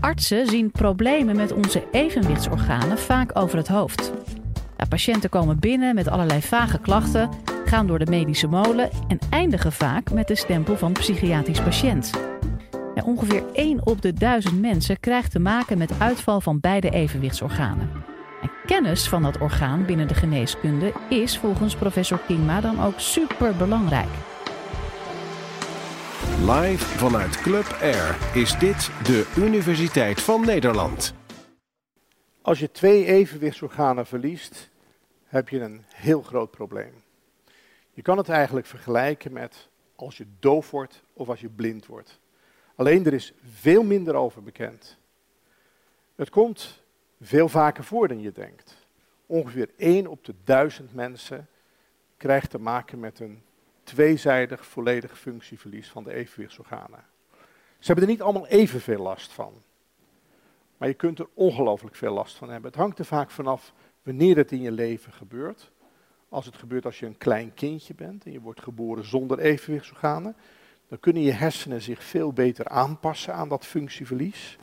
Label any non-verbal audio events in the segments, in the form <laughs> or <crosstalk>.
Artsen zien problemen met onze evenwichtsorganen vaak over het hoofd. Patiënten komen binnen met allerlei vage klachten, gaan door de medische molen en eindigen vaak met de stempel van psychiatrisch patiënt. Ongeveer 1 op de 1000 mensen krijgt te maken met uitval van beide evenwichtsorganen. En kennis van dat orgaan binnen de geneeskunde is volgens professor Kingma dan ook super belangrijk. Live vanuit Club Air is dit de Universiteit van Nederland. Als je twee evenwichtsorganen verliest, heb je een heel groot probleem. Je kan het eigenlijk vergelijken met als je doof wordt of als je blind wordt. Alleen er is veel minder over bekend. Het komt veel vaker voor dan je denkt. Ongeveer 1 op de 1000 mensen krijgt te maken met een tweezijdig volledig functieverlies van de evenwichtsorganen. Ze hebben er niet allemaal evenveel last van. Maar je kunt er ongelooflijk veel last van hebben. Het hangt er vaak vanaf wanneer het in je leven gebeurt. Als het gebeurt als je een klein kindje bent en je wordt geboren zonder evenwichtsorganen, dan kunnen je hersenen zich veel beter aanpassen aan dat functieverlies.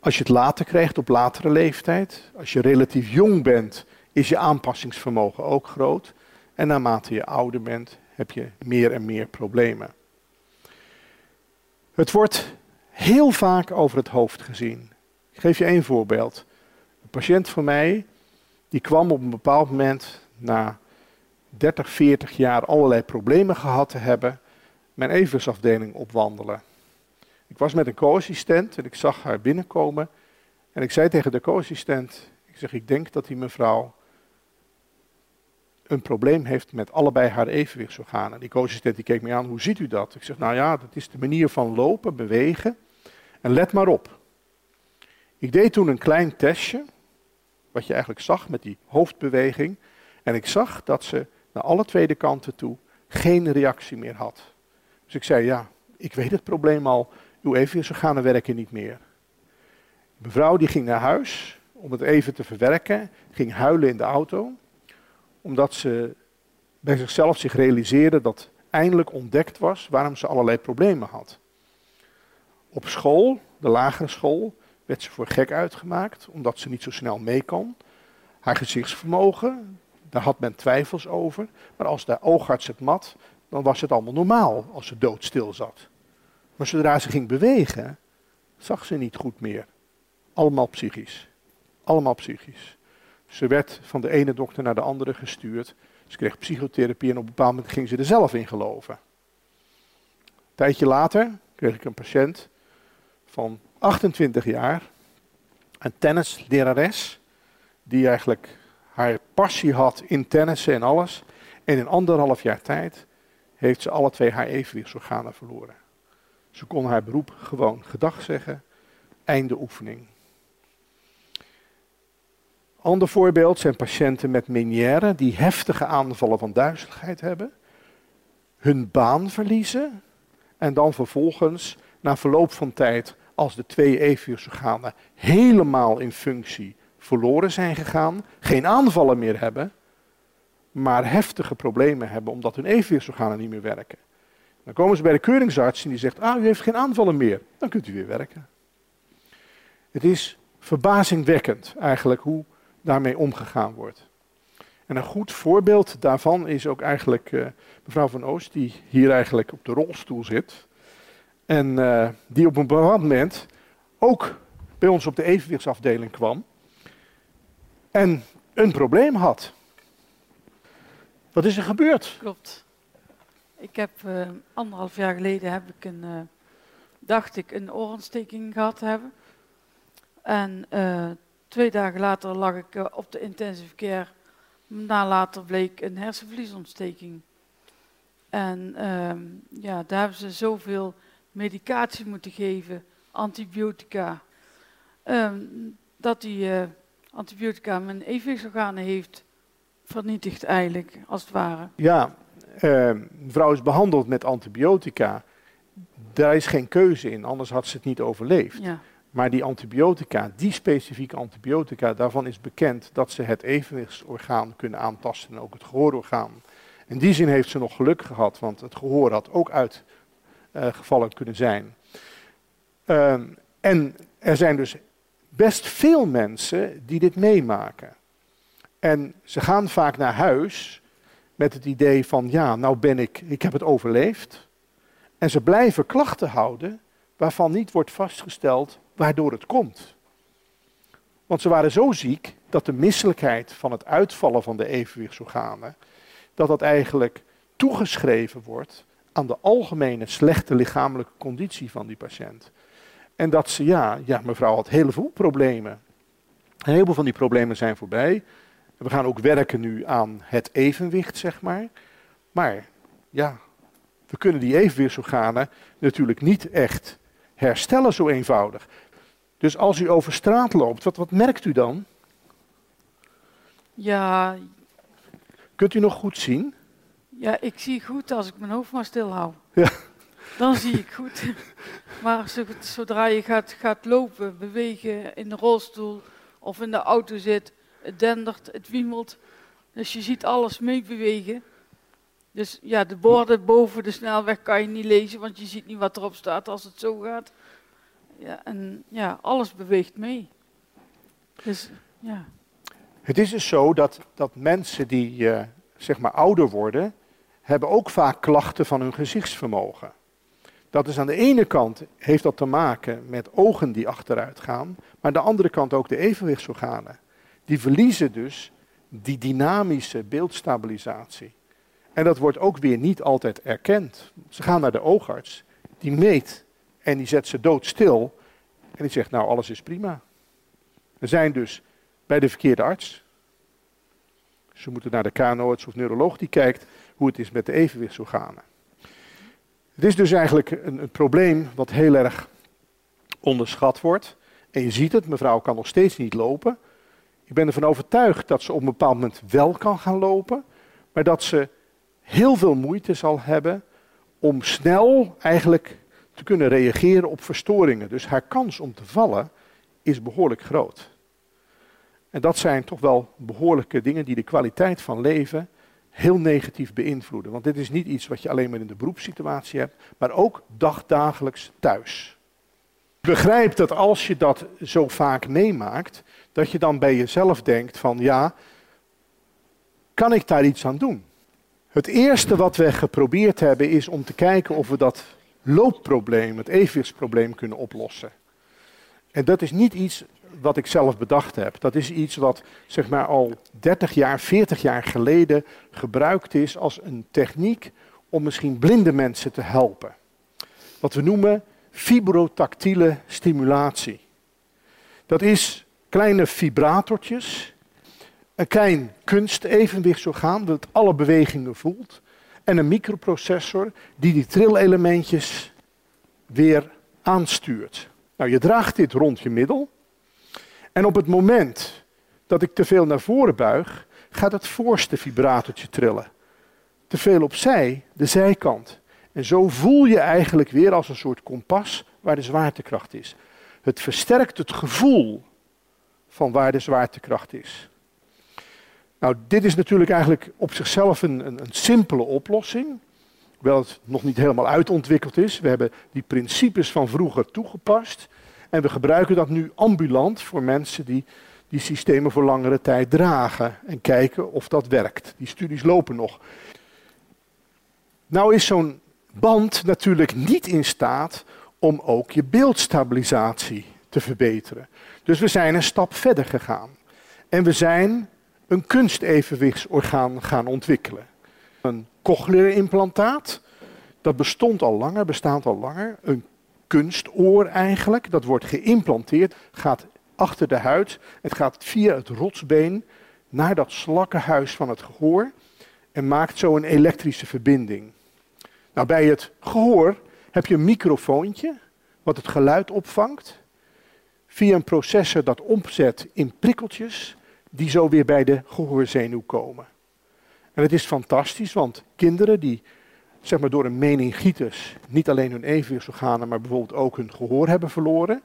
Als je het later krijgt op latere leeftijd, als je relatief jong bent, is je aanpassingsvermogen ook groot. En naarmate je ouder bent, heb je meer en meer problemen. Het wordt heel vaak over het hoofd gezien. Ik geef je één voorbeeld. Een patiënt van mij, die kwam op een bepaald moment na 30, 40 jaar allerlei problemen gehad te hebben, mijn evenwichtsafdeling opwandelen. Ik was met een co-assistent en ik zag haar binnenkomen. En ik zei tegen de co-assistent, ik zeg, ik denk dat die mevrouw een probleem heeft met allebei haar evenwichtsorganen. Die co-assistent die keek me aan, hoe ziet u dat? Ik zeg, nou ja, dat is de manier van lopen, bewegen. En let maar op. Ik deed toen een klein testje, wat je eigenlijk zag met die hoofdbeweging. En ik zag dat ze naar alle tweede kanten toe geen reactie meer had. Dus ik zei, ja, ik weet het probleem al, uw evenwichtsorganen werken niet meer. Mevrouw die ging naar huis om het even te verwerken, ging huilen in de auto omdat ze bij zichzelf zich realiseerde dat eindelijk ontdekt was waarom ze allerlei problemen had. Op school, de lagere school, werd ze voor gek uitgemaakt, omdat ze niet zo snel mee kon. Haar gezichtsvermogen, daar had men twijfels over. Maar als de oogarts het mat, dan was het allemaal normaal als ze doodstil zat. Maar zodra ze ging bewegen, zag ze niet goed meer. Allemaal psychisch. Allemaal psychisch. Ze werd van de ene dokter naar de andere gestuurd. Ze kreeg psychotherapie en op een bepaald moment ging ze er zelf in geloven. Een tijdje later kreeg ik een patiënt van 28 jaar, een tennislerares, die eigenlijk haar passie had in tennissen en alles. En in anderhalf jaar tijd heeft ze alle twee haar evenwichtsorganen verloren. Ze kon haar beroep gewoon gedag zeggen. Einde oefening. Ander voorbeeld zijn patiënten met meniere die heftige aanvallen van duizeligheid hebben, hun baan verliezen en dan vervolgens na verloop van tijd, als de twee evenwichtsorganen helemaal in functie verloren zijn gegaan, geen aanvallen meer hebben, maar heftige problemen hebben omdat hun evenwichtsorganen niet meer werken. Dan komen ze bij de keuringsarts en die zegt, ah, u heeft geen aanvallen meer, dan kunt u weer werken. Het is verbazingwekkend eigenlijk hoe daarmee omgegaan wordt. En een goed voorbeeld daarvan is ook eigenlijk uh, mevrouw van Oost, die hier eigenlijk op de rolstoel zit. En uh, die op een bepaald moment ook bij ons op de evenwichtsafdeling kwam. En een probleem had. Wat is er gebeurd? Klopt. Ik heb uh, anderhalf jaar geleden heb ik een, dacht ik, een oorontsteking gehad hebben. En Twee dagen later lag ik eh, op de intensive care. Na later bleek een hersenvliesontsteking. En ehm, ja, daar hebben ze zoveel medicatie moeten geven, antibiotica, ehm, dat die uh, antibiotica mijn evenwichtsorganen heeft vernietigd eigenlijk, als het ware. Ja, mevrouw is behandeld met antibiotica. Daar is geen keuze in, anders had ze het niet overleefd. Ja. Maar die antibiotica, die specifieke antibiotica, daarvan is bekend dat ze het evenwichtsorgaan kunnen aantasten en ook het gehoororgaan. In die zin heeft ze nog geluk gehad, want het gehoor had ook uitgevallen uh, kunnen zijn. Uh, En er zijn dus best veel mensen die dit meemaken. En ze gaan vaak naar huis met het idee van, ja, nou ben ik, ik heb het overleefd. En ze blijven klachten houden waarvan niet wordt vastgesteld waardoor het komt. Want ze waren zo ziek dat de misselijkheid van het uitvallen van de evenwichtsorganen, dat dat eigenlijk toegeschreven wordt aan de algemene slechte lichamelijke conditie van die patiënt. En dat ze, ja, ja, mevrouw had heel veel problemen. Een heleboel van die problemen zijn voorbij. We gaan ook werken nu aan het evenwicht, zeg maar. Maar ja, we kunnen die evenwichtsorganen natuurlijk niet echt herstellen zo eenvoudig. Dus als u over straat loopt, wat, wat merkt u dan? Ja, Kunt u nog goed zien? ja, ik zie goed als ik mijn hoofd maar stil hou. Ja. Dan zie ik goed. <laughs> Maar zo- zodra je gaat, gaat lopen, bewegen in de rolstoel of in de auto zit, het dendert, het wiemelt. Dus je ziet alles meebewegen. Dus ja, de borden boven de snelweg kan je niet lezen, want je ziet niet wat erop staat als het zo gaat. Ja, en ja, alles beweegt mee. Dus ja. Het is dus zo dat, dat mensen die eh, zeg maar ouder worden, hebben ook vaak klachten van hun gezichtsvermogen. Dat is aan de ene kant, heeft dat te maken met ogen die achteruit gaan, maar aan de andere kant ook de evenwichtsorganen. Die verliezen dus die dynamische beeldstabilisatie. En dat wordt ook weer niet altijd erkend. Ze gaan naar de oogarts, die meet en die zet ze doodstil en die zegt nou alles is prima. Er zijn dus bij de verkeerde arts. Ze moeten naar de KNO-arts of neuroloog die kijkt hoe het is met de evenwichtsorganen. Het is dus eigenlijk een, een probleem wat heel erg onderschat wordt. En je ziet het, mevrouw kan nog steeds niet lopen. Ik ben ervan overtuigd dat ze op een bepaald moment wel kan gaan lopen, maar dat ze heel veel moeite zal hebben om snel eigenlijk te kunnen reageren op verstoringen. Dus haar kans om te vallen is behoorlijk groot. En dat zijn toch wel behoorlijke dingen die de kwaliteit van leven heel negatief beïnvloeden. Want dit is niet iets wat je alleen maar in de beroepssituatie hebt, maar ook dagdagelijks thuis. Begrijp dat als je dat zo vaak meemaakt, dat je dan bij jezelf denkt van ja, kan ik daar iets aan doen? Het eerste wat we geprobeerd hebben is om te kijken of we dat loopprobleem, het evenwichtsprobleem kunnen oplossen. En dat is niet iets wat ik zelf bedacht heb. Dat is iets wat zeg maar al 30 jaar, 40 jaar geleden gebruikt is als een techniek om misschien blinde mensen te helpen. Wat we noemen fibrotactiele stimulatie. Dat is kleine vibratortjes, een klein kunstevenwichtsorgaan dat alle bewegingen voelt en een microprocessor die die trillelementjes weer aanstuurt. Nou, je draagt dit rond je middel. En op het moment dat ik te veel naar voren buig, gaat het voorste vibratortje trillen. Te veel opzij, de zijkant. En zo voel je eigenlijk weer als een soort kompas waar de zwaartekracht is. Het versterkt het gevoel van waar de zwaartekracht is. Nou, dit is natuurlijk eigenlijk op zichzelf een, een, een simpele oplossing. Hoewel het nog niet helemaal uitontwikkeld is. We hebben die principes van vroeger toegepast. En we gebruiken dat nu ambulant voor mensen die die systemen voor langere tijd dragen. En kijken of dat werkt. Die studies lopen nog. Nou is zo'n band natuurlijk niet in staat om ook je beeldstabilisatie te verbeteren. Dus we zijn een stap verder gegaan. En we zijn een kunstevenwichtsorgaan gaan ontwikkelen. Een cochleaire implantaat, dat bestond al langer, bestaat al langer. Een kunstoor eigenlijk, dat wordt geïmplanteerd, gaat achter de huid. Het gaat via het rotsbeen naar dat slakkenhuis van het gehoor en maakt zo een elektrische verbinding. Nou, bij het gehoor heb je een microfoontje wat het geluid opvangt. Via een processor dat omzet in prikkeltjes die zo weer bij de gehoorzenuw komen. En het is fantastisch, want kinderen die zeg maar, door een meningitis niet alleen hun evenwichtsorganen, maar bijvoorbeeld ook hun gehoor hebben verloren,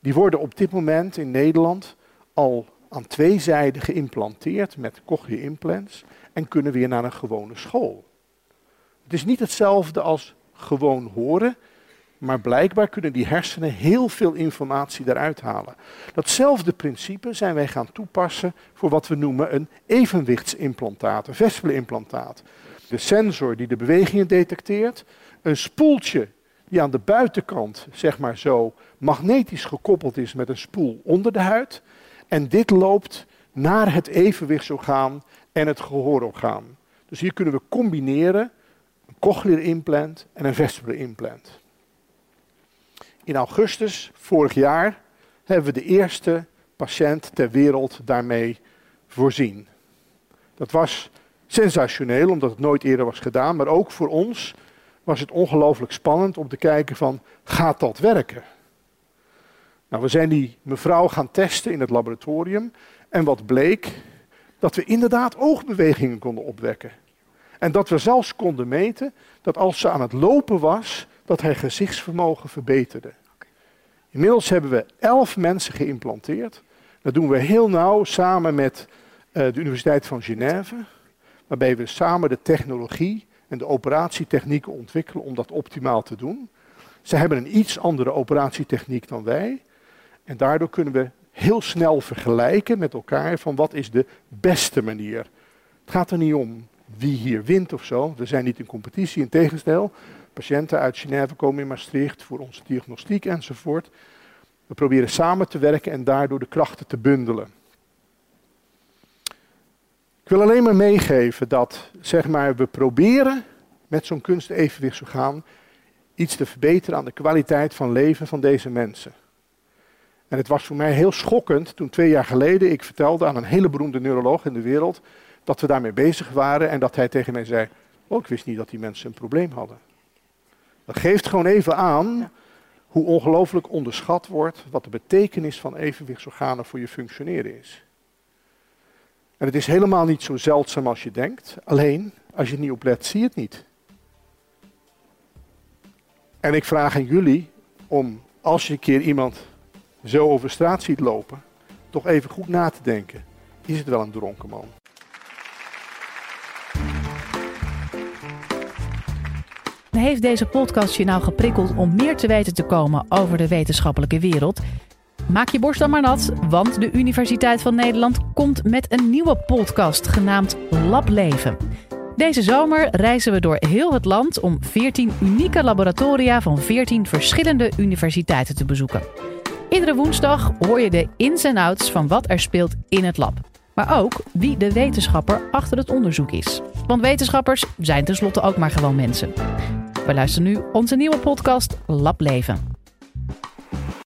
die worden op dit moment in Nederland al aan twee zijden geïmplanteerd met cochlear implants en kunnen weer naar een gewone school. Het is niet hetzelfde als gewoon horen, Maar blijkbaar kunnen die hersenen heel veel informatie eruit halen. Datzelfde principe zijn wij gaan toepassen voor wat we noemen een evenwichts'implantaat, een vespelimplantaat. De sensor die de bewegingen detecteert, een spoeltje die aan de buitenkant, zeg maar zo, magnetisch gekoppeld is met een spoel onder de huid. En dit loopt naar het evenwichtsorgaan en het gehoororgaan. Dus hier kunnen we combineren een cochlear implant en een vestibular implant. In augustus vorig jaar hebben we de eerste patiënt ter wereld daarmee voorzien. Dat was sensationeel, omdat het nooit eerder was gedaan, maar ook voor ons was het ongelooflijk spannend om te kijken van, gaat dat werken? Nou, we zijn die mevrouw gaan testen in het laboratorium en wat bleek? Dat we inderdaad oogbewegingen konden opwekken. En dat we zelfs konden meten dat als ze aan het lopen was, dat haar gezichtsvermogen verbeterde. Inmiddels hebben we elf mensen geïmplanteerd. Dat doen we heel nauw samen met uh, de Universiteit van Genève, waarbij we samen de technologie en de operatietechnieken ontwikkelen om dat optimaal te doen. Ze hebben een iets andere operatietechniek dan wij. En daardoor kunnen we heel snel vergelijken met elkaar van wat is de beste manier. Het gaat er niet om wie hier wint of zo. We zijn niet in competitie, in tegenstelling. Patiënten uit Genève komen in Maastricht voor onze diagnostiek enzovoort. We proberen samen te werken en daardoor de krachten te bundelen. Ik wil alleen maar meegeven dat zeg maar, we proberen met zo'n kunstevenwichtsorgaan iets te verbeteren aan de kwaliteit van leven van deze mensen. En het was voor mij heel schokkend toen twee jaar geleden ik vertelde aan een hele beroemde neuroloog in de wereld dat we daarmee bezig waren en dat hij tegen mij zei, oh ik wist niet dat die mensen een probleem hadden. Dat geeft gewoon even aan hoe ongelooflijk onderschat wordt wat de betekenis van evenwichtsorganen voor je functioneren is. En het is helemaal niet zo zeldzaam als je denkt, alleen als je niet oplet zie je het niet. En ik vraag aan jullie om, als je een keer iemand zo over straat ziet lopen, toch even goed na te denken. Is het wel een dronken man? Heeft deze podcast je nou geprikkeld om meer te weten te komen over de wetenschappelijke wereld? Maak je borst dan maar nat, want de Universiteit van Nederland komt met een nieuwe podcast genaamd Lableven. Deze zomer reizen we door heel het land om 14 unieke laboratoria van 14 verschillende universiteiten te bezoeken. Iedere woensdag hoor je de ins en outs van wat er speelt in het lab. Maar ook wie de wetenschapper achter het onderzoek is. Want wetenschappers zijn tenslotte ook maar gewoon mensen. We luisteren nu onze nieuwe podcast Lab Leven.